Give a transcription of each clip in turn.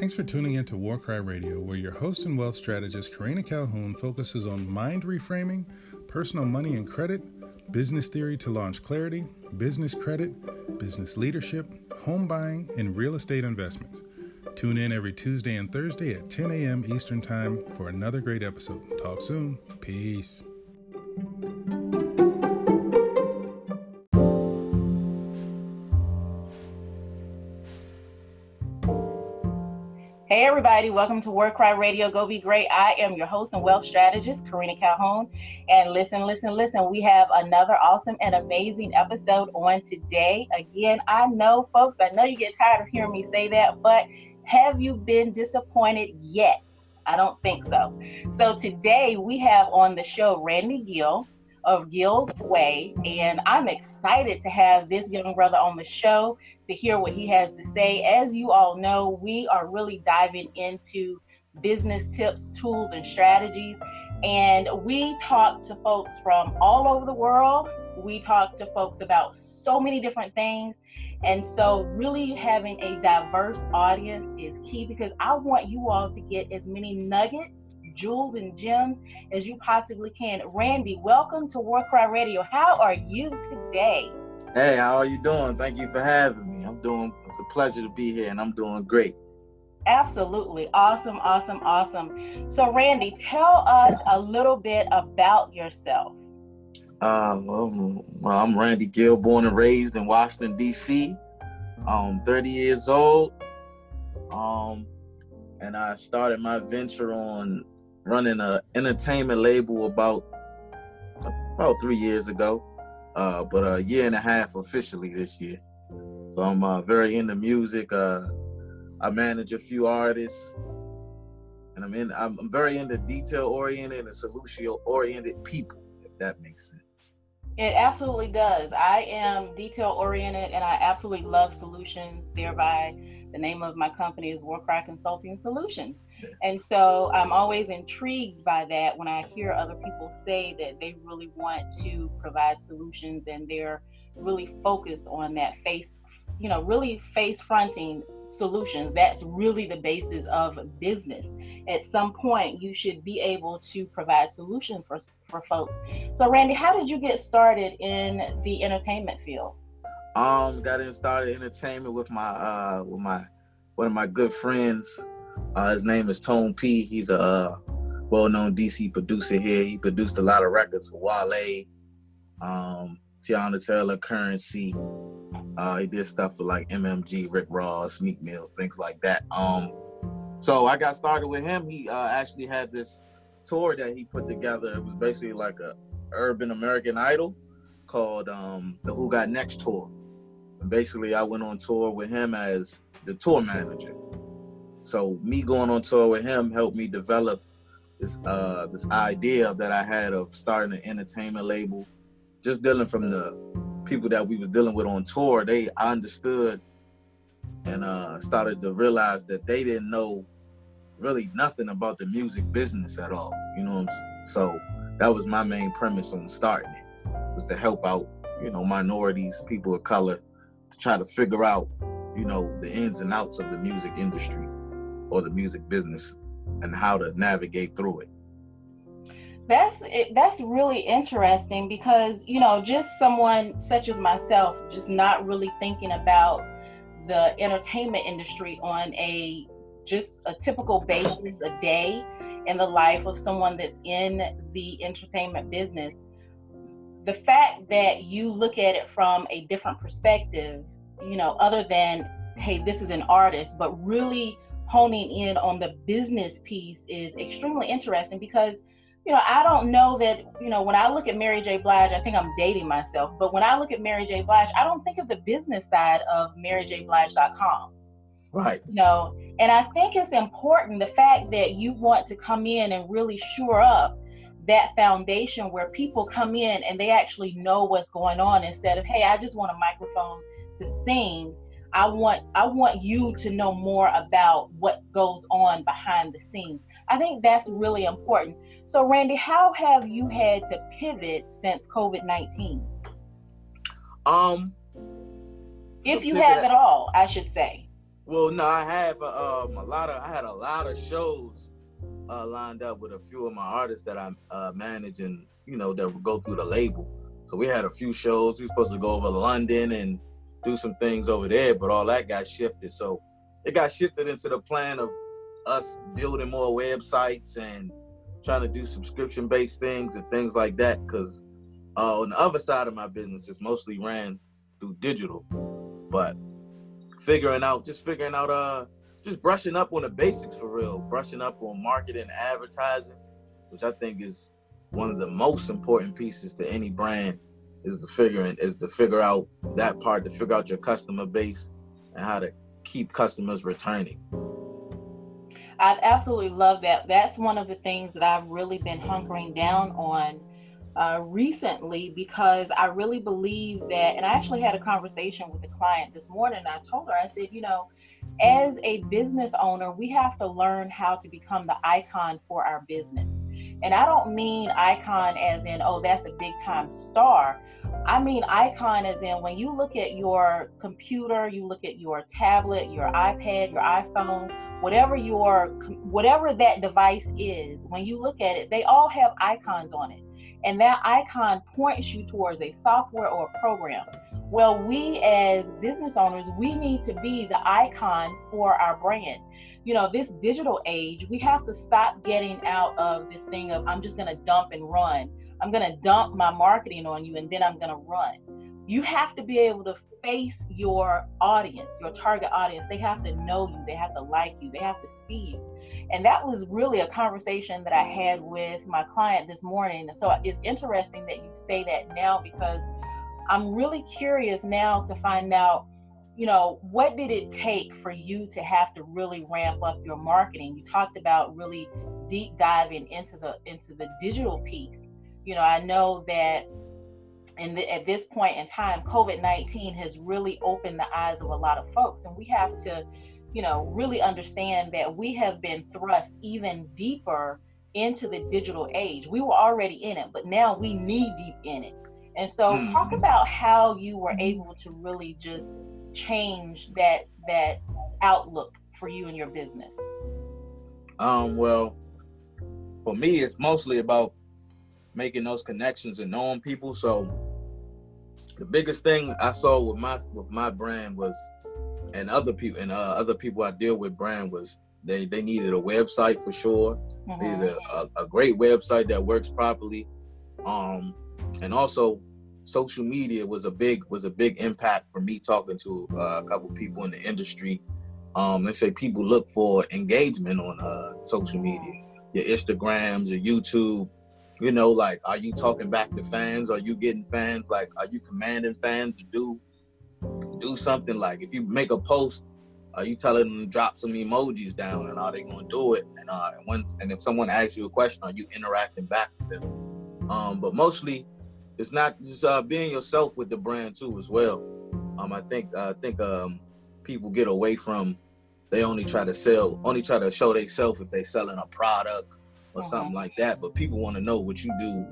Thanks for tuning in to Warcry Radio, where your host and wealth strategist Karina Calhoun focuses on mind reframing, personal money and credit, business theory to launch clarity, business credit, business leadership, home buying, and real estate investments. Tune in every Tuesday and Thursday at 10 a.m. Eastern Time for another great episode. Talk soon. Peace. Welcome to War Cry Radio. Go be great. I am your host and wealth strategist, Karina Calhoun. And listen, listen, listen, we have another awesome and amazing episode on today. Again, I know, folks, I know you get tired of hearing me say that, but have you been disappointed yet? I don't think so. So today we have on the show Randy Gill of Gill's Way, and I'm excited to have this young brother on the show to hear what he has to say. As you all know, we are really diving into business tips, tools, and strategies. And we talk to folks from all over the world. We talk to folks about so many different things. And so, really having a diverse audience is key because I want you all to get as many nuggets, jewels, and gems as you possibly can. Randy, welcome to War Cry Radio. How are you today? Hey, how are you doing? Thank you for having me. I'm doing, it's a pleasure to be here and I'm doing great. Absolutely. Awesome, awesome, awesome. So, Randy, tell us a little bit about yourself. Uh, well, I'm Randy Gill, born and raised in Washington, D.C. I'm 30 years old. Um, and I started my venture on running an entertainment label about about three years ago uh, but a year and a half officially this year. So I'm uh, very into music. Uh, I manage a few artists, and I'm in. I'm, I'm very into detail oriented and solution oriented people. If that makes sense. It absolutely does. I am detail oriented, and I absolutely love solutions. Thereby, the name of my company is Warcry Consulting Solutions. And so I'm always intrigued by that when I hear other people say that they really want to provide solutions and they're really focused on that face, you know, really face fronting solutions. That's really the basis of business. At some point, you should be able to provide solutions for, for folks. So, Randy, how did you get started in the entertainment field? Um, got in started entertainment with my uh with my one of my good friends uh, his name is Tone P. He's a uh, well-known DC producer here. He produced a lot of records for Wale, um, Teyana Taylor, Curren$y. Uh, he did stuff for like MMG, Rick Ross, Meek Mills, things like that. Um, so I got started with him. He uh, actually had this tour that he put together. It was basically like a urban American Idol called um, the Who Got Next tour. Basically, I went on tour with him as the tour manager. So me going on tour with him helped me develop this uh this idea that I had of starting an entertainment label. Just dealing from the people that we was dealing with on tour, they understood and uh started to realize that they didn't know really nothing about the music business at all. You know So that was my main premise on starting it was to help out, you know, minorities, people of color, to try to figure out, you know, the ins and outs of the music industry or the music business and how to navigate through it. That's that's really interesting because you know just someone such as myself just not really thinking about the entertainment industry on a just a typical basis a day in the life of someone that's in the entertainment business. The fact that you look at it from a different perspective you know other than hey this is an artist but really honing in on the business piece is extremely interesting because you know i don't know that you know when i look at mary j. Blige i think i'm dating myself but when i look at mary j. Blige i don't think of the business side of maryjblige.com right. You know and i think it's important the fact that you want to come in and really shore up that foundation where people come in and they actually know what's going on instead of hey i just want a microphone to sing I want I want you to know more about what goes on behind the scenes. I think that's really important. So Randy, how have you had to pivot since COVID-19? Um if you have at all, I should say. Well, no, I have uh, um, a lot of I had a lot of shows uh, lined up with a few of my artists that I uh, manage and you know that would go through the label. So we had a few shows. We were supposed to go over to London and do some things over there, but all that got shifted. So it got shifted into the plan of us building more websites and trying to do subscription based things and things like that. Because uh, on the other side of my business, it's mostly ran through digital, but figuring out, just figuring out, uh, just brushing up on the basics for real, brushing up on marketing, and advertising, which I think is one of the most important pieces to any brand is the figuring is to figure out that part to figure out your customer base and how to keep customers returning. I absolutely love that. That's one of the things that I've really been hunkering down on uh, recently because I really believe that, and I actually had a conversation with a client this morning. And I told her, I said, you know, as a business owner, we have to learn how to become the icon for our business. And I don't mean icon as in, oh, that's a big time star. I mean icon is in when you look at your computer, you look at your tablet, your iPad, your iPhone, whatever your whatever that device is, when you look at it, they all have icons on it. And that icon points you towards a software or a program. Well, we as business owners, we need to be the icon for our brand. You know, this digital age, we have to stop getting out of this thing of I'm just going to dump and run. I'm going to dump my marketing on you and then I'm going to run. You have to be able to face your audience, your target audience. They have to know you, they have to like you, they have to see you. And that was really a conversation that I had with my client this morning. So it's interesting that you say that now because I'm really curious now to find out, you know, what did it take for you to have to really ramp up your marketing? You talked about really deep diving into the into the digital piece. You know, I know that and at this point in time, COVID 19 has really opened the eyes of a lot of folks. And we have to, you know, really understand that we have been thrust even deeper into the digital age. We were already in it, but now we knee deep in it. And so mm. talk about how you were able to really just change that that outlook for you and your business. Um well, for me it's mostly about making those connections and knowing people. So the biggest thing I saw with my with my brand was and other people and uh, other people I deal with brand was they they needed a website for sure. Mm-hmm. They needed a, a, great website that works properly. Um and also social media was a big was a big impact for me talking to uh, a couple people in the industry. Um, they say people look for engagement on uh, social media, your Instagrams, your YouTube, you know, like, are you talking back to fans? Are you getting fans? Like, are you commanding fans to do do something? Like, if you make a post, are you telling them to drop some emojis down, and are they going to do it? And uh, and once and if someone asks you a question, are you interacting back with them? Um, but mostly, it's not just uh, being yourself with the brand too, as well. Um, I think I think um, people get away from they only try to sell, only try to show themselves if they selling a product or uh-huh. something like that. But people want to know what you do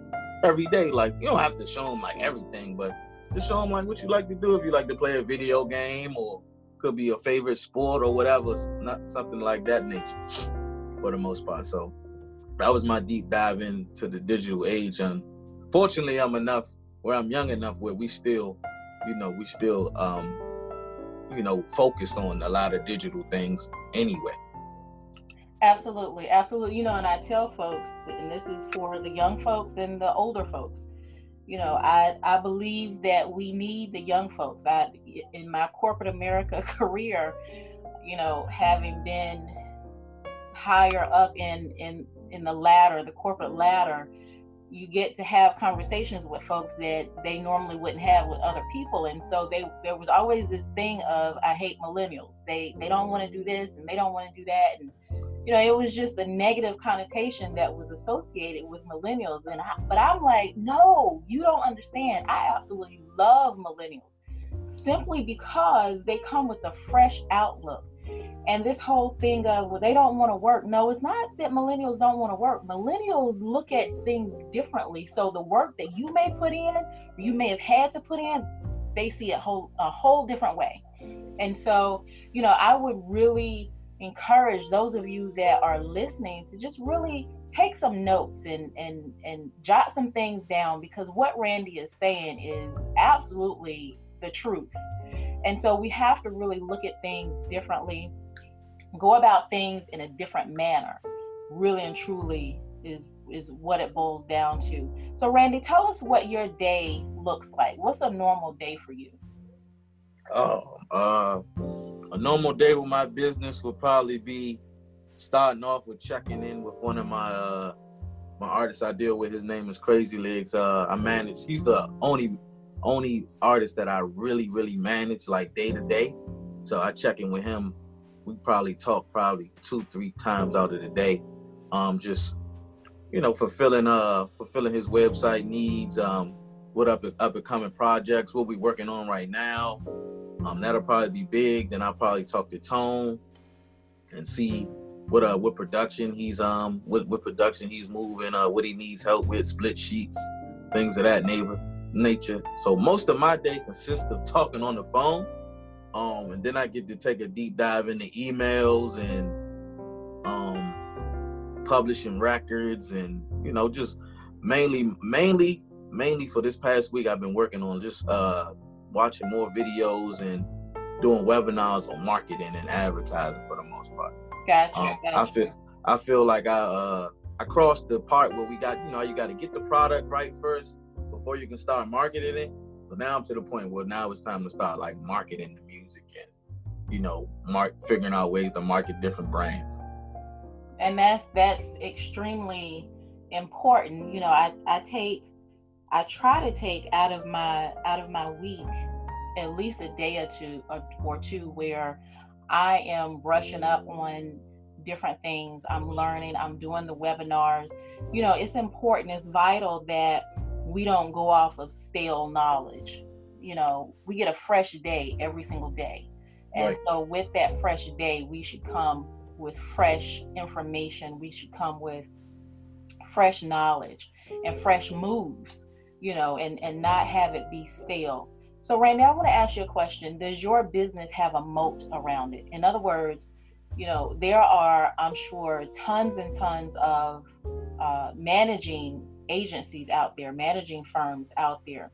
every day. Like you don't have to show them like everything, but just show them like what you like to do. If you like to play a video game or could be your favorite sport or whatever, not something like that nature for the most part. So that was my deep dive into the digital age. And fortunately, I'm enough where I'm young enough where we still, you know, we still, um, you know, focus on a lot of digital things anyway. Absolutely, absolutely. You know, and I tell folks, and this is for the young folks and the older folks. You know, I I believe that we need the young folks. I in my corporate America career, you know, having been higher up in in in the ladder, the corporate ladder, you get to have conversations with folks that they normally wouldn't have with other people and so they there was always this thing of i hate millennials they they don't want to do this and they don't want to do that and you know, it was just a negative connotation that was associated with millennials. And I, but I'm like, no, you don't understand. I absolutely love millennials simply because they come with a fresh outlook. And this whole thing of, well, they don't want to work. No, it's not that millennials don't want to work. Millennials look at things differently. So the work that you may put in, you may have had to put in, they see it whole a whole different way. And so, you know, I would really encourage those of you that are listening to just really take some notes and and and jot some things down because what Randy is saying is absolutely the truth. And so we have to really look at things differently, go about things in a different manner, really and truly is is what it boils down to. So Randy, tell us what your day looks like. What's a normal day for you? Oh, uh, a normal day with my business would probably be starting off with checking in with one of my uh my artists I deal with. His name is Crazy Legs. Uh, I manage. He's the only only artist that I really really manage like day to day. So I check in with him. We probably talk probably two three times out of the day. Um, just you know, fulfilling uh fulfilling his website needs, um, what up up and coming projects, what we working on right now. Um, that'll probably be big. Then I'll probably talk to Tone and see what uh what production he's um what, what production he's moving, uh what he needs help with, split sheets, things of that neighbor nature. So most of my day consists of talking on the phone. Um, and then I get to take a deep dive into emails and um publishing records and you know just mainly mainly mainly for this past week I've been working on just uh watching more videos and doing webinars on marketing and advertising for the most part. Gotcha. Um, gotcha. I feel I feel like I uh I crossed the part where we got you know you got to get the product right first before you can start marketing it. But now I'm to the point where now it's time to start like marketing the music and you know mark figuring out ways to market different brands and that's that's extremely important you know i i take i try to take out of my out of my week at least a day or two or, or two where i am brushing up on different things. I'm learning i'm doing the webinars. You know it's important it's vital that we don't go off of stale knowledge. You know we get a fresh day every single day. And right. so with that fresh day we should come with fresh information. We should come with fresh knowledge and fresh moves, you know, and, and not have it be stale. So, Randy, I want to ask you a question. Does your business have a moat around it? In other words, you know, there are, I'm sure, tons and tons of uh, managing agencies out there, managing firms out there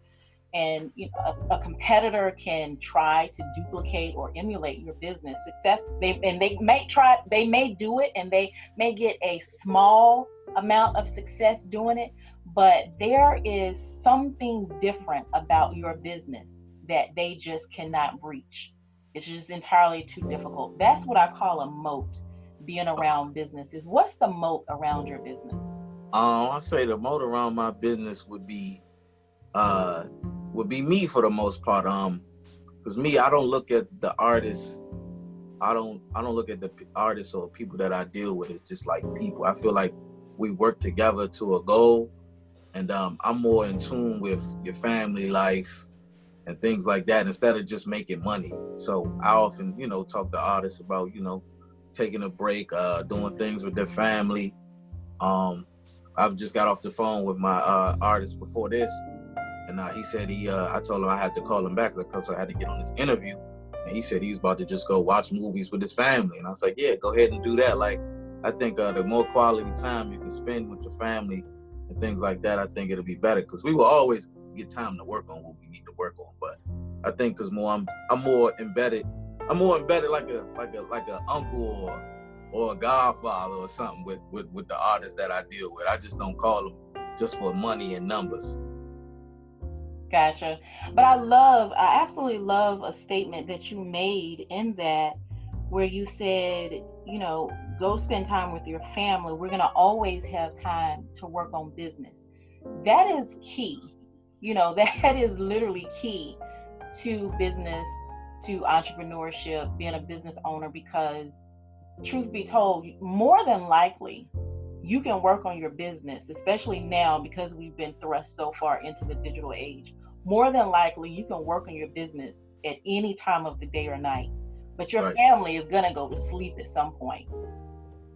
and you know, a, a, competitor can try to duplicate or emulate your business success they and they may try they may do it and they may get a small amount of success doing it but there is something different about your business that they just cannot breach it's just entirely too difficult that's what i call a moat being around businesses what's the moat around your business um i say the moat around my business would be uh would be me for the most part. Um, because me, I don't look at the artists. I don't. I don't look at the artists or people that I deal with. It's just like people. I feel like we work together to a goal, and um, I'm more in tune with your family life and things like that instead of just making money. So I often, you know, talk to artists about, you know, taking a break, uh, doing things with their family. Um, I've just got off the phone with my uh, artist before this, and uh, he said he, uh, I told him I had to call him back because I had to get on this interview. And he said he was about to just go watch movies with his family. And I was like, yeah, go ahead and do that. Like, I think uh, the more quality time you can spend with your family and things like that, I think it'll be better. Because we will always get time to work on what we need to work on. But I think because more I'm, I'm more embedded. I'm more embedded like a like a like a uncle or or a godfather or something with with with the artists that I deal with. I just don't call them just for money and numbers. Gotcha. But I love, I absolutely love a statement that you made in that where you said, you know, go spend time with your family. We're going to always have time to work on business. That is key. You know, that is literally key to business, to entrepreneurship, being a business owner, because truth be told, more than likely, you can work on your business, especially now because we've been thrust so far into the digital age more than likely you can work on your business at any time of the day or night but your right. family is going to go to sleep at some point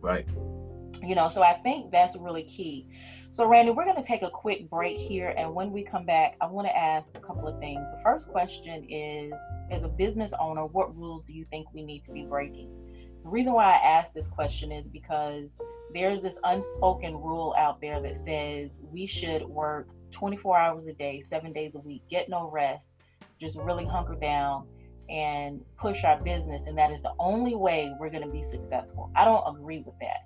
right you know so i think that's really key So, Randy, we're going to take a quick break here. And when we come back, I want to ask a couple of things. The first question is As a business owner, what rules do you think we need to be breaking? The reason why I ask this question is because there's this unspoken rule out there that says we should work 24 hours a day, seven days a week, get no rest, just really hunker down and push our business. And that is the only way we're going to be successful. I don't agree with that.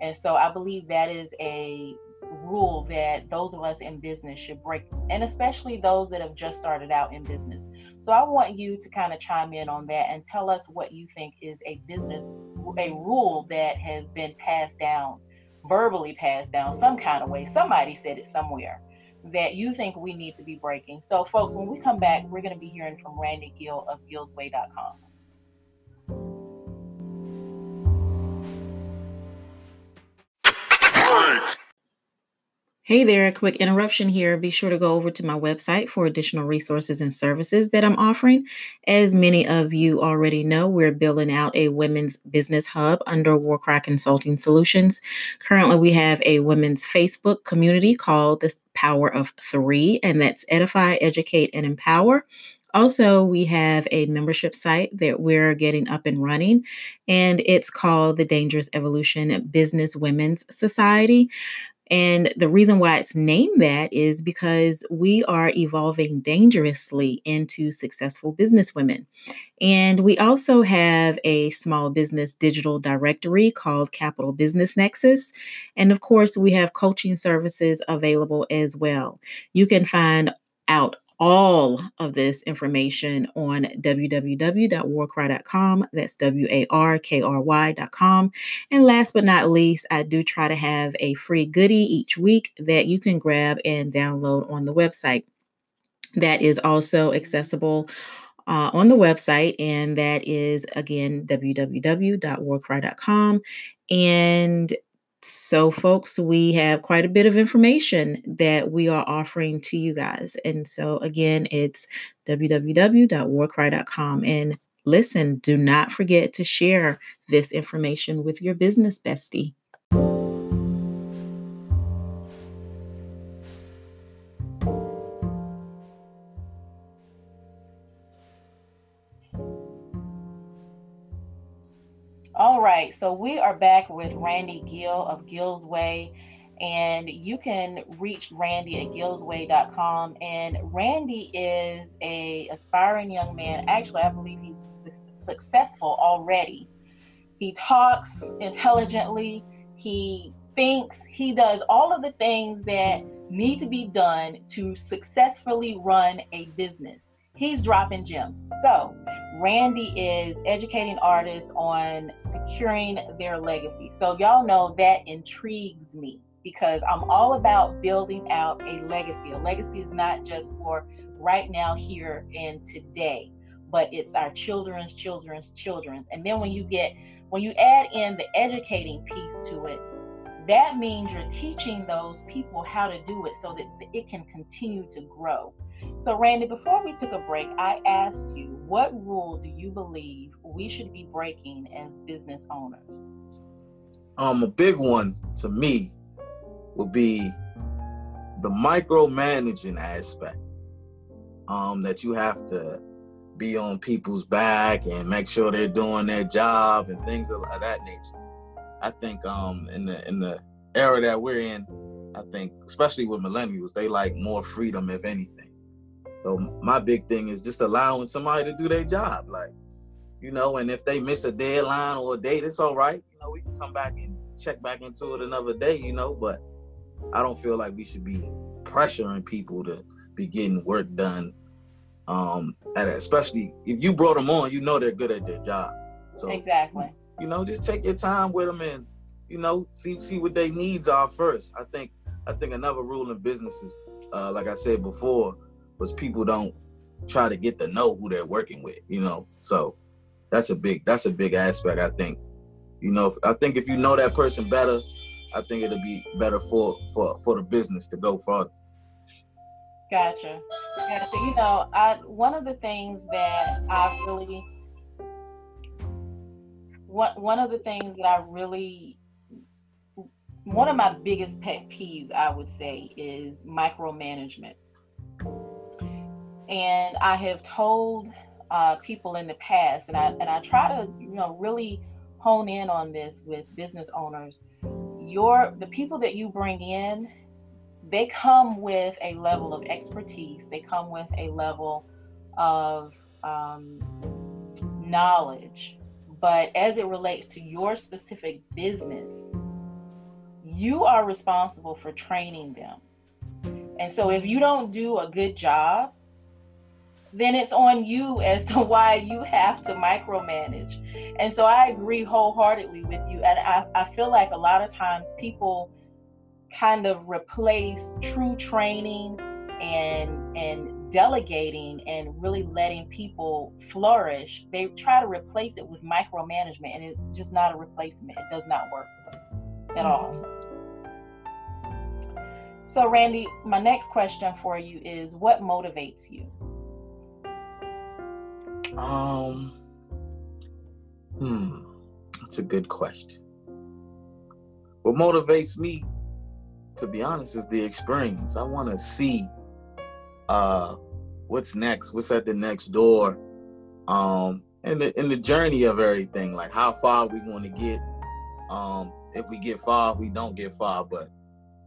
And so I believe that is a rule that those of us in business should break, and especially those that have just started out in business. So I want you to kind of chime in on that and tell us what you think is a business, a rule that has been passed down, verbally passed down some kind of way. Somebody said it somewhere that you think we need to be breaking. So, folks, when we come back, we're going to be hearing from Randy Gill of gillsway.com. Hey there, a quick interruption here. Be sure to go over to my website for additional resources and services that I'm offering. As many of you already know, we're building out a women's business hub under Warcry Consulting Solutions. Currently, we have a women's Facebook community called The Power of Three, and that's Edify, Educate, and Empower. Also, we have a membership site that we're getting up and running, and it's called the Dangerous Evolution Business Women's Society. And the reason why it's named that is because we are evolving dangerously into successful businesswomen. And we also have a small business digital directory called Capital Business Nexus. And of course, we have coaching services available as well. You can find out all of this information on www.warkry.com. That's W A R K R Y.com. And last but not least, I do try to have a free goodie each week that you can grab and download on the website. That is also accessible uh, on the website, and that is again www.warkry.com. And so, folks, we have quite a bit of information that we are offering to you guys. And so, again, it's www.warkry.com. And listen, do not forget to share this information with your business bestie. All right, so we are back with Randy Gill of Gill's Way, and you can reach Randy at gillsway.com. And Randy is a aspiring young man. Actually, I believe he's su- successful already. He talks intelligently. He thinks. He does all of the things that need to be done to successfully run a business. He's dropping gems. So Randy is educating artists on securing their legacy. So, y'all know that intrigues me because I'm all about building out a legacy. A legacy is not just for right now, here, and today, but it's our children's children's children's. And then when you get, when you add in the educating piece to it, that means you're teaching those people how to do it so that it can continue to grow. So, Randy, before we took a break, I asked you, what rule do you believe we should be breaking as business owners? Um, a big one to me would be the micromanaging aspect. Um, that you have to be on people's back and make sure they're doing their job and things of that nature. I think um in the in the era that we're in, I think especially with millennials, they like more freedom if anything. So my big thing is just allowing somebody to do their job, like you know. And if they miss a deadline or a date, it's all right. You know, we can come back and check back into it another day. You know, but I don't feel like we should be pressuring people to be getting work done. Um, at a, especially if you brought them on, you know they're good at their job. So exactly, you know, just take your time with them and you know see see what their needs are first. I think I think another rule in business is, uh, like I said before, was people don't try to get to know who they're working with, you know. So that's a big that's a big aspect. I think, you know, I think if you know that person better, I think it'll be better for for for the business to go further. Gotcha. Gotcha. You know, I one of the things that I really one one of the things that I really one of my biggest pet peeves, I would say, is micromanagement. And I have told uh, people in the past, and I and I try to you know really hone in on this with business owners. Your the people that you bring in, they come with a level of expertise. They come with a level of um, knowledge. But as it relates to your specific business, you are responsible for training them. And so if you don't do a good job, then it's on you as to why you have to micromanage. And so I agree wholeheartedly with you. And I, I feel like a lot of times people kind of replace true training and and delegating and really letting people flourish. They try to replace it with micromanagement and it's just not a replacement. It does not work at all. Mm-hmm. So Randy, my next question for you is what motivates you? Um, hmm, that's a good question. What motivates me, to be honest, is the experience. I want to see uh, what's next, what's at the next door, um, and the in the journey of everything. Like how far we want to get. Um, if we get far, we don't get far, but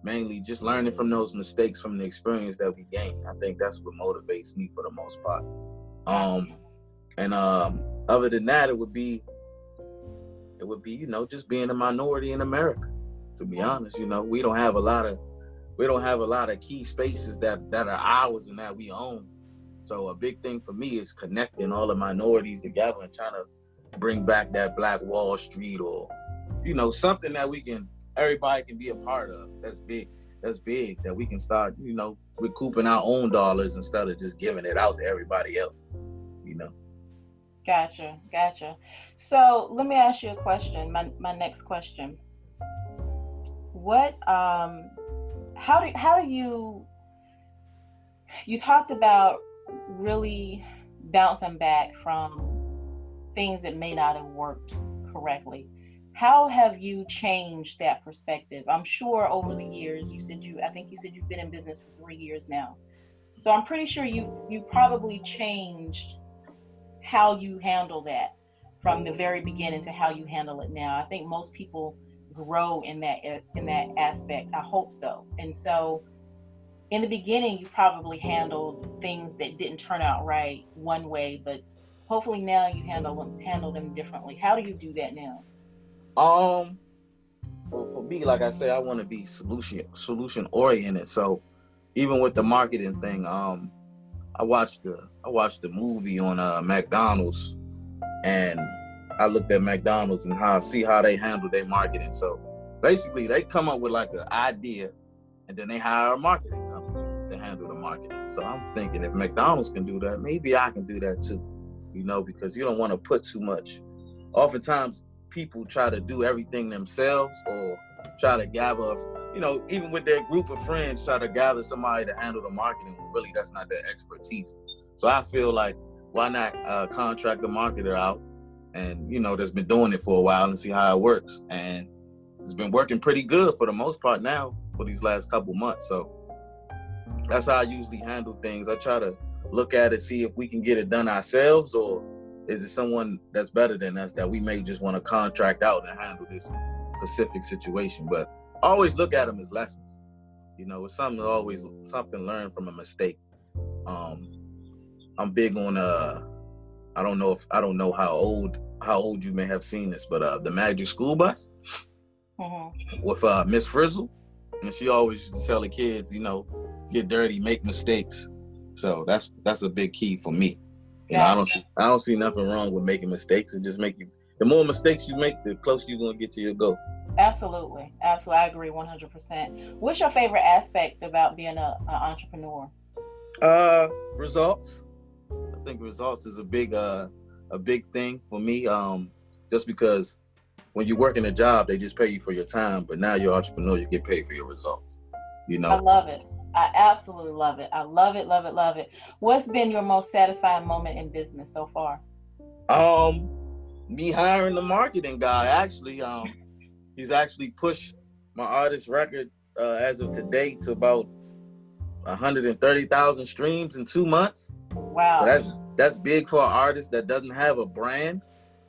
mainly just learning from those mistakes from the experience that we gain. I think that's what motivates me for the most part. Um, and um, other than that, it would be it would be you know just being a minority in America. To be honest, you know we don't have a lot of we don't have a lot of key spaces that that are ours and that we own. So a big thing for me is connecting all the minorities together and trying to bring back that Black Wall Street or you know something that we can everybody can be a part of. That's big. That's big. That we can start you know recouping our own dollars instead of just giving it out to everybody else. You know. Gotcha, gotcha. So let me ask you a question. My my next question. What um how do how do you you talked about really bouncing back from things that may not have worked correctly. How have you changed that perspective? I'm sure over the years you said you I think you said you've been in business for 3 years now. So I'm pretty sure you you probably changed how you handle that from the very beginning to how you handle it now. I think most people grow in that in that aspect. I hope so. And so in the beginning you probably handled things that didn't turn out right one way, but hopefully now you handle them handle them differently. How do you do that now? Um well for me, like I said, I want to be solution solution oriented. So even with the marketing thing, um, I watched the I watched the movie on uh, McDonald's, and I looked at McDonald's and how see how they handle their marketing. So basically, they come up with like an idea, and then they hire a marketing company to handle the marketing. So I'm thinking if McDonald's can do that, maybe I can do that too. You know, because you don't want to put too much. Oftentimes, people try to do everything themselves or try to gather you know, even with their group of friends, try to gather somebody to handle the marketing. Really, that's not their expertise. So I feel like why not uh, contract the marketer out, and you know, that's been doing it for a while and see how it works. And it's been working pretty good for the most part now for these last couple months. So that's how I usually handle things. I try to look at it, see if we can get it done ourselves, or is it someone that's better than us that we may just want to contract out and handle this specific situation. But always look at them as lessons. You know, it's something always something learned from a mistake. Um, I'm big on uh, I don't know if I don't know how old how old you may have seen this, but uh, the Magic School Bus mm-hmm. with uh Miss Frizzle, and she always used to tell the kids, you know, get dirty, make mistakes. So that's that's a big key for me. You yeah. know, I don't see I don't see nothing wrong with making mistakes. It just make you the more mistakes you make, the closer you're gonna get to your goal. Absolutely, absolutely, I agree 100. percent What's your favorite aspect about being a, an entrepreneur? Uh, results. I think results is a big uh a big thing for me. Um, just because when you work in a job, they just pay you for your time, but now you're entrepreneur, you get paid for your results. You know. I love it. I absolutely love it. I love it, love it, love it. What's been your most satisfying moment in business so far? Um, me hiring the marketing guy. Actually, um, he's actually pushed my artist record uh, as of today to about 130,000 streams in two months. Wow. So that's that's big for an artist that doesn't have a brand,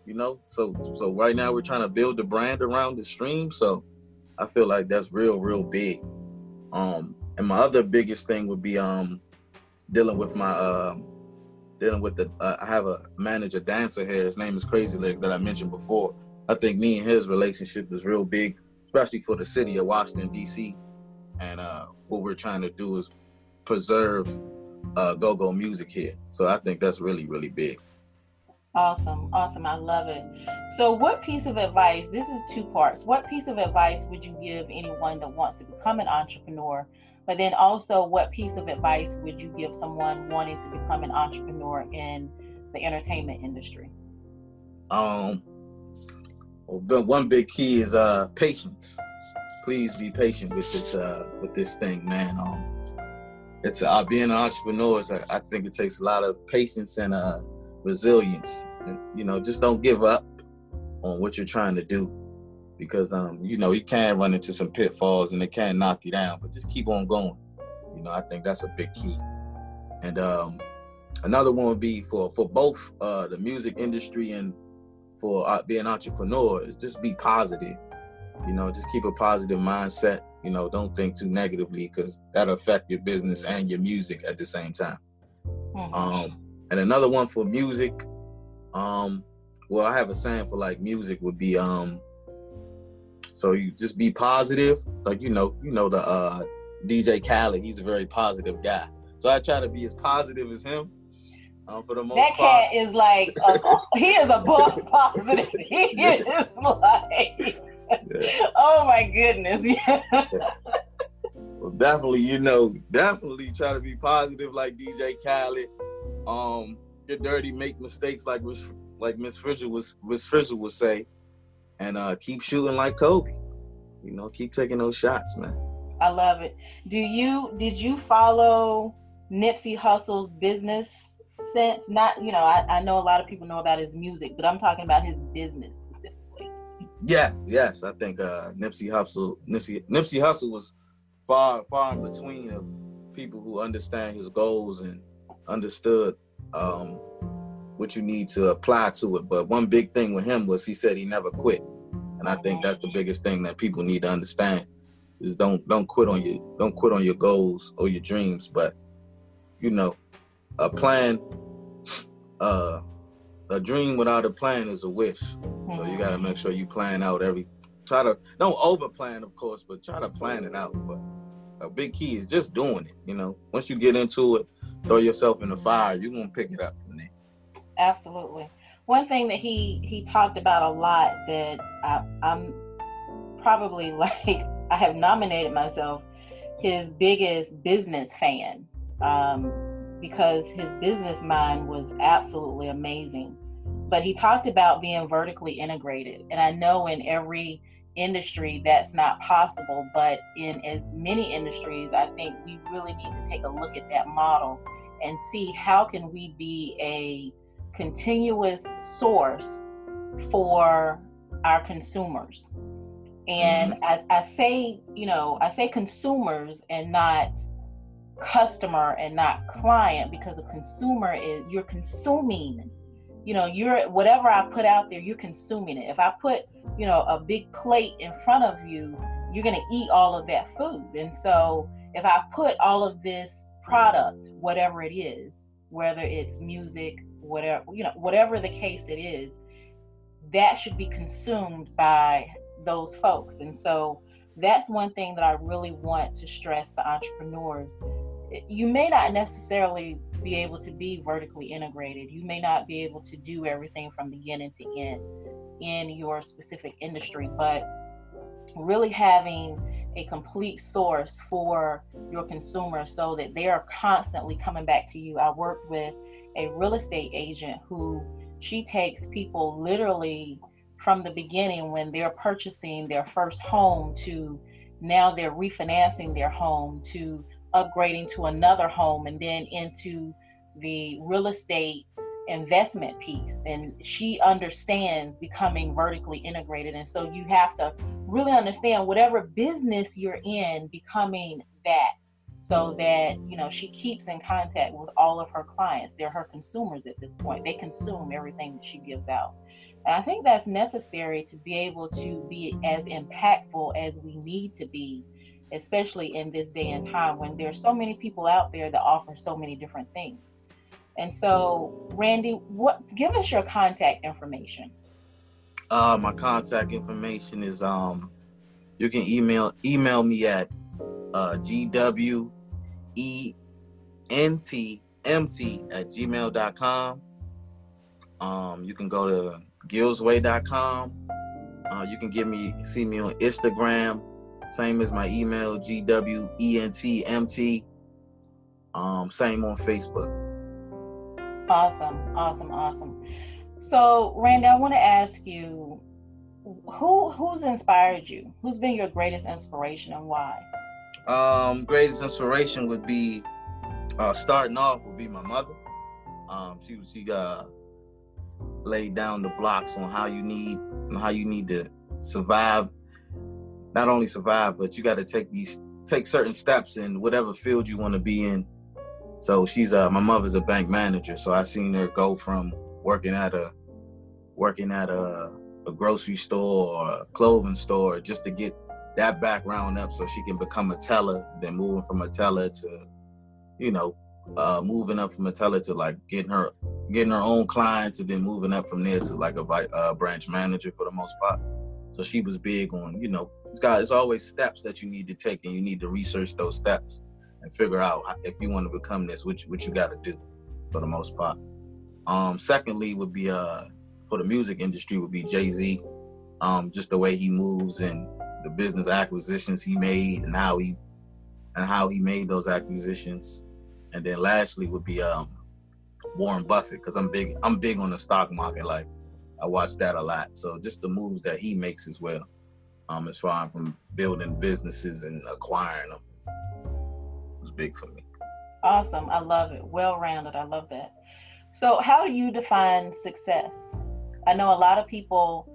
you know. So so right now we're trying to build the brand around the stream. So I feel like that's real, real big. Um, and my other biggest thing would be um dealing with my um dealing with the uh, I have a manager dancer here. His name is Crazy Legs that I mentioned before. I think me and his relationship is real big, especially for the city of Washington D.C. And uh, what we're trying to do is preserve uh, go-go music here. So I think that's really, really big. Awesome, awesome. I love it. So, what piece of advice? This is two parts. What piece of advice would you give anyone that wants to become an entrepreneur? But then also, what piece of advice would you give someone wanting to become an entrepreneur in the entertainment industry? Um, well, one big key is uh patience. Please be patient with this uh with this thing, man. Um, it's uh, being an entrepreneur. Is, I think it takes a lot of patience and uh, resilience. And, you know, just don't give up on what you're trying to do, because um, you know you can run into some pitfalls and it can knock you down. But just keep on going. You know, I think that's a big key. And um, another one would be for for both uh, the music industry and for uh, being an entrepreneur is just be positive. You know, just keep a positive mindset you know, don't think too negatively because that'll affect your business and your music at the same time. Mm-hmm. Um, and another one for music, um, well, I have a saying for like music would be um, so you just be positive, like you know, you know the uh, DJ Khaled, he's a very positive guy. So I try to be as positive as him. Um, for the most that part. cat is like a, he is a book positive. He is like oh my goodness. Yeah. well, definitely, you know, definitely try to be positive like DJ Khaled. Um, get dirty, make mistakes like like Miss Frizzle was Miss Fisher would say, and uh, keep shooting like Kobe. You know, keep taking those shots, man. I love it. Do you did you follow Nipsey Hussle's business sense? Not, you know, I, I know a lot of people know about his music, but I'm talking about his business specifically. Yes, yes. I think uh, Nipsey Hussle, Nipsey, Nipsey Hussle was far, far in between of people who understand his goals and understood um, what you need to apply to it. But one big thing with him was he said he never quit, and I think that's the biggest thing that people need to understand is don't don't quit on your don't quit on your goals or your dreams. But you know, a plan. Uh, a dream without a plan is a wish. So you got to make sure you plan out every. Try to don't over plan, of course, but try to plan it out. But a big key is just doing it. You know, once you get into it, throw yourself in the fire. You're gonna pick it up from there. Absolutely. One thing that he he talked about a lot that I, I'm probably like I have nominated myself his biggest business fan um, because his business mind was absolutely amazing but he talked about being vertically integrated. And I know in every industry that's not possible, but in as many industries, I think we really need to take a look at that model and see how can we be a continuous source for our consumers. And mm-hmm. I, I say, you know, I say consumers and not customer and not client because a consumer is you're consuming. You know you're whatever i put out there you're consuming it. If i put you know a big plate in front of you you're going to eat all of that food. And so if i put all of this product whatever it is whether it's music whatever you know whatever the case it is that should be consumed by those folks. And so that's one thing that i really want to stress to entrepreneurs eh, you may not necessarily be able to be vertically integrated. You may not be able to do everything from beginning to end in your specific industry, but really having a complete source for your consumers so that they are constantly coming back to you. I worked with a real estate agent who she takes people literally from the beginning when they're purchasing their first home to now they're refinancing their home to upgrading to another home and then into the real estate investment piece. And she understands becoming vertically integrated. And so you have to really understand whatever business you're in becoming that so that you know she keeps in contact with all of her clients. They're her consumers at this point. They consume everything that she gives out. And i think that's necessary to be able to be as impactful as we need to be especially in this day and time when there's so many people out there that offer so many different things. And so, Randy, what give us your contact information? Uh, my contact information is um, you can email email me at uh, gwentmt at gmail.com. Um, you can go to gillsway.com. Uh, you can give me see me on Instagram, same as my email gwentmt. Um, same on Facebook. Awesome, awesome, awesome. So, Randy, I want to ask you, who who's inspired you? Who's been your greatest inspiration and why? Um, greatest inspiration would be uh, starting off would be my mother. Um, she she uh, laid down the blocks on how you need how you need to survive. Not only survive, but you got to take these take certain steps in whatever field you want to be in so she's uh my mother's a bank manager, so I seen her go from working at a working at a, a grocery store or a clothing store just to get that background up so she can become a teller, then moving from a teller to, you know, uh, moving up from a teller to like getting her getting her own clients and then moving up from there to like a uh, branch manager for the most part. So she was big on, you know, it's got it's always steps that you need to take and you need to research those steps and figure out if you want to become this, what you, you got to do, for the most part. Um, secondly, would be uh for the music industry would be Jay Z, um, just the way he moves and the business acquisitions he made and how he and how he made those acquisitions. And then lastly would be um Warren Buffett because I'm big I'm big on the stock market. Like I watch that a lot. So just the moves that he makes as well. Um, as far from building businesses and acquiring them was big for me. Awesome. I love it. Well rounded. I love that. So, how do you define success? I know a lot of people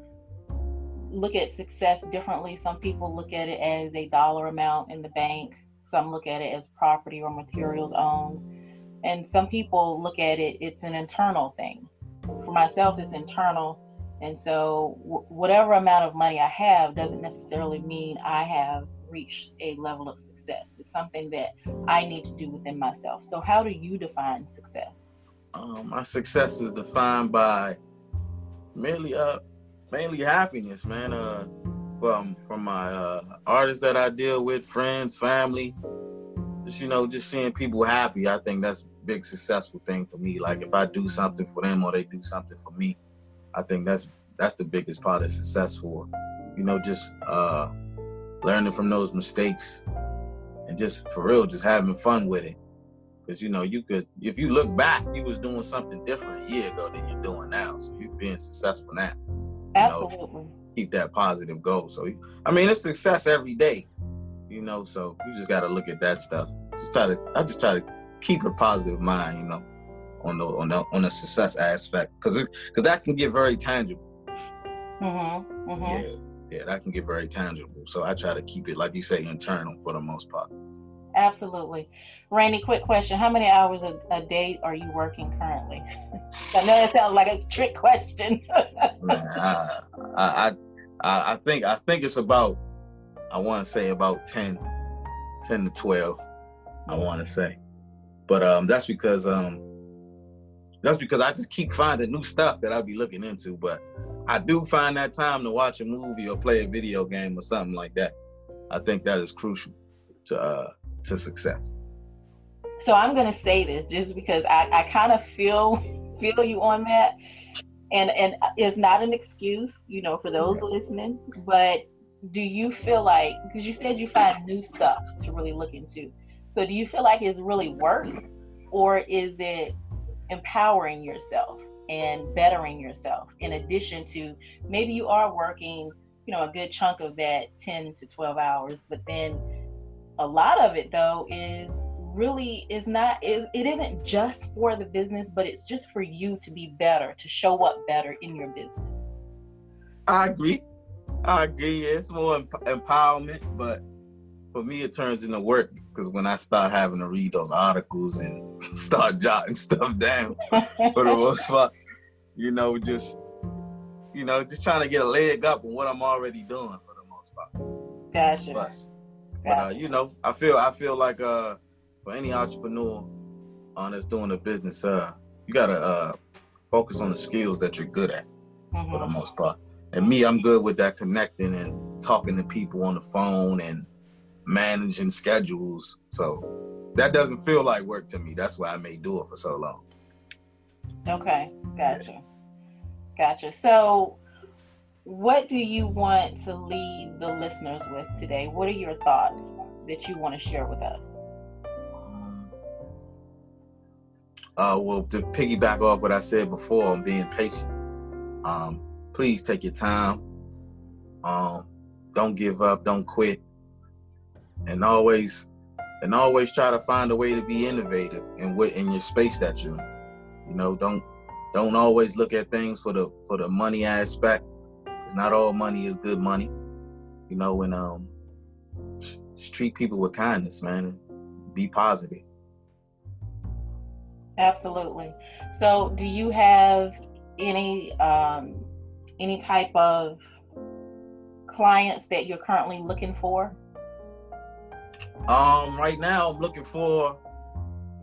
look at success differently. Some people look at it as a dollar amount in the bank, some look at it as property or materials owned. And some people look at it, it's an internal thing. For myself, it's internal. And so, w- whatever amount of money I have doesn't necessarily mean I have reached a level of success. It's something that I need to do within myself. So, how do you define success? Um, my success is defined by mainly uh mainly happiness, man. Uh, from from my uh, artists that I deal with, friends, family, just you know, just seeing people happy. I think that's a big successful thing for me. Like if I do something for them or they do something for me, I think that's that's the biggest part of successful. You know, just uh learning from those mistakes and just for real, just having fun with it. Cause you know, you could if you look back, you was doing something different a year ago than you're doing now. So you're being successful now. Absolutely. Know, keep that positive goal. So I mean it's success every day. You know, so you just gotta look at that stuff. Just try to I just try to keep a positive mind, you know, on the on the on the success aspect. Cause cause that can get very tangible. Mm-hmm. mm-hmm. Yeah yeah, that can get very tangible. So I try to keep it, like you say, internal for the most part. Absolutely. Randy, quick question. How many hours a, a day are you working currently? I know that sounds like a trick question. Man, I, I, I, I think I think it's about I want to say about 10, 10 to 12, I want to say. But um that's because um that's because I just keep finding new stuff that I'll be looking into. But I do find that time to watch a movie or play a video game or something like that. I think that is crucial to uh, to success. So I'm gonna say this just because I, I kind of feel feel you on that, and and it's not an excuse, you know, for those yeah. listening. But do you feel like because you said you find new stuff to really look into? So do you feel like it's really work, or is it empowering yourself and bettering yourself in addition to maybe you are working you know a good chunk of that 10 to 12 hours but then a lot of it though is really is not is it isn't just for the business, but it's just for you to be better, to show up better in your business. I agree. I agree. It's more emp- empowerment, but for me, it turns into work because when I start having to read those articles and start jotting stuff down, for the most part, you know, just you know, just trying to get a leg up on what I'm already doing for the most part. Gotcha. But, but uh, you know, I feel I feel like uh, for any entrepreneur uh, that's doing a business, uh, you gotta uh, focus on the skills that you're good at mm-hmm. for the mm-hmm. most part. And me, I'm good with that connecting and talking to people on the phone and managing schedules. So that doesn't feel like work to me. That's why I may do it for so long. Okay, gotcha. Gotcha. So, what do you want to leave the listeners with today? What are your thoughts that you want to share with us? Uh, well, to piggyback off what I said before on being patient, um, please take your time. Um, don't give up. Don't quit and always and always try to find a way to be innovative in what in your space that you're in. You know, don't don't always look at things for the for the money aspect. Because not all money is good money. You know, and um just treat people with kindness, man, and be positive. Absolutely. So do you have any um any type of clients that you're currently looking for? Um, right now I'm looking for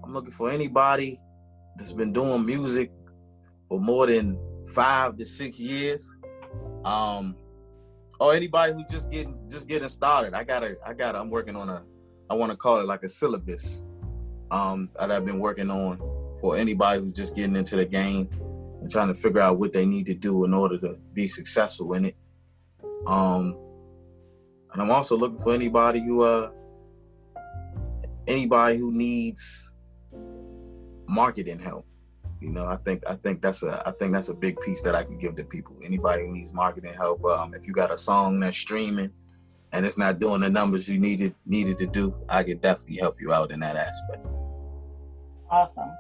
I'm looking for anybody that's been doing music for more than five to six years. Um, or anybody who's just getting just getting started. I gotta I gotta I'm working on a I want to call it like a syllabus um that I've been working on for anybody who's just getting into the game and trying to figure out what they need to do in order to be successful in it. Um, and I'm also looking for anybody who uh anybody who needs marketing help. You know, I think I think that's a I think that's a big piece that I can give to people. Anybody who needs marketing help, um, if you got a song that's streaming and it's not doing the numbers you needed needed to do, I could definitely help you out in that aspect. Awesome.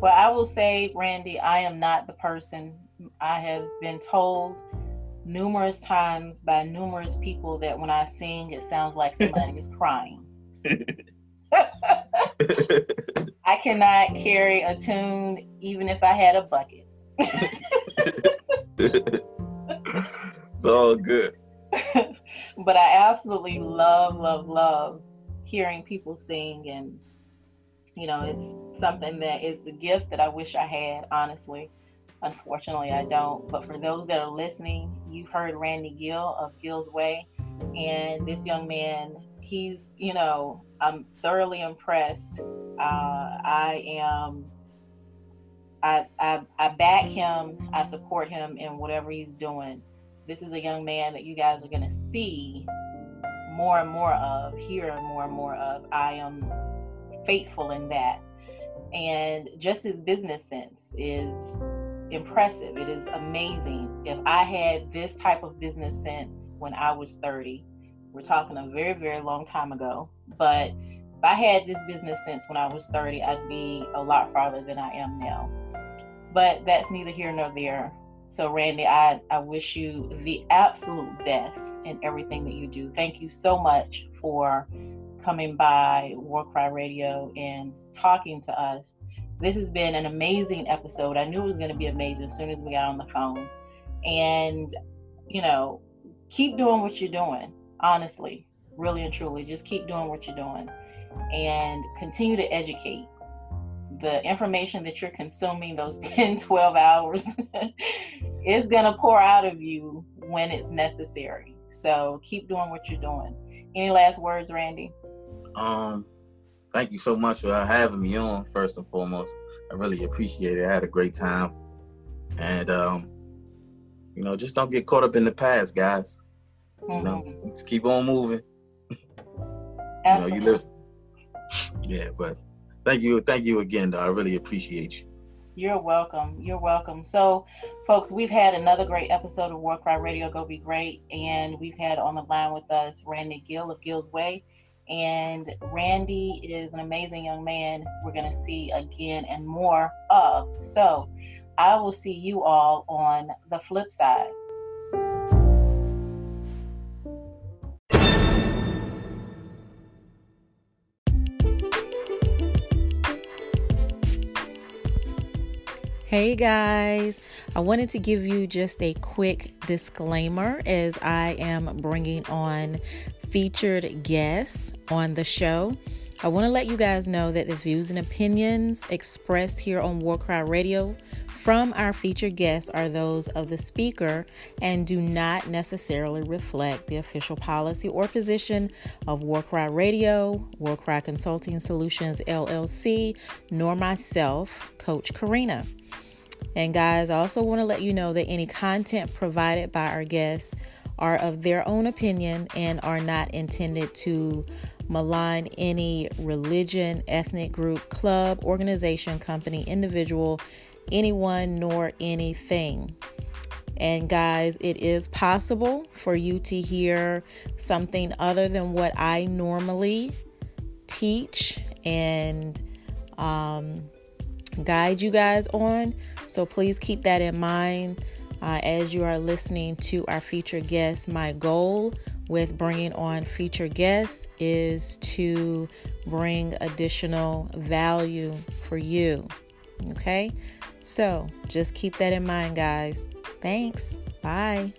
Well, I will say, Randy, I am not the person. I have been told numerous times by numerous people that when I sing, it sounds like somebody is crying. I cannot mm. carry a tune even if I had a bucket. it's all good. but I absolutely love, love, love hearing people sing and you know, it's something that is the gift that I wish I had, honestly. Unfortunately, I don't. But for those that are listening, you've heard Randy Gill of Gill's Way. And this young man he's you know i'm thoroughly impressed. Uh, i am I, I i back him i support him in whatever he's doing. This is a young man that you guys are going to see more and more of hear more and more of. I am faithful in that. And just his business sense is impressive. It is amazing. If i had this type of business sense when i was 30 we're talking a very, very long time ago. But if I had this business since when I was 30, I'd be a lot farther than I am now. But that's neither here nor there. So, Randy, I, I wish you the absolute best in everything that you do. Thank you so much for coming by War Cry Radio and talking to us. This has been an amazing episode. I knew it was going to be amazing as soon as we got on the phone. And, you know, keep doing what you're doing honestly, really and truly. Just keep doing what you're doing and continue to educate. The information that you're consuming those 10, 12 hours is going to pour out of you when it's necessary. So keep doing what you're doing. Any last words, Randy? Um, thank you so much for having me on, first and foremost. I really appreciate it. I had a great time. And um, you know, just don't get caught up in the past, guys. You know, mm-hmm. just keep on moving. you know, you live. Yeah, but thank you, thank you again. Though I really appreciate you. You're welcome. You're welcome. So, folks, we've had another great episode of War Cry Radio Go Be Great, and we've had on the line with us Randy Gill of Gill's Way. And Randy is an amazing young man we're going to see again and more of. So I will see you all on the flip side. Hey guys, I wanted to give you just a quick disclaimer as I am bringing on featured guests on the show. I want to let you guys know that the views and opinions expressed here on War Cry Radio from our featured guests are those of the speaker and do not necessarily reflect the official policy or position of War Cry Radio, Warcry Consulting Solutions LLC, nor myself, Coach Karina. And guys, I also want to let you know that any content provided by our guests are of their own opinion and are not intended to malign any religion, ethnic group, club, organization, company, individual, anyone, nor anything. And guys, it is possible for you to hear something other than what I normally teach and um, guide you guys on. So please keep that in mind uh, as you are listening to our featured guests. My goal with bringing on featured guests is to bring additional value for you. Okay? So just keep that in mind, guys. Thanks. Bye.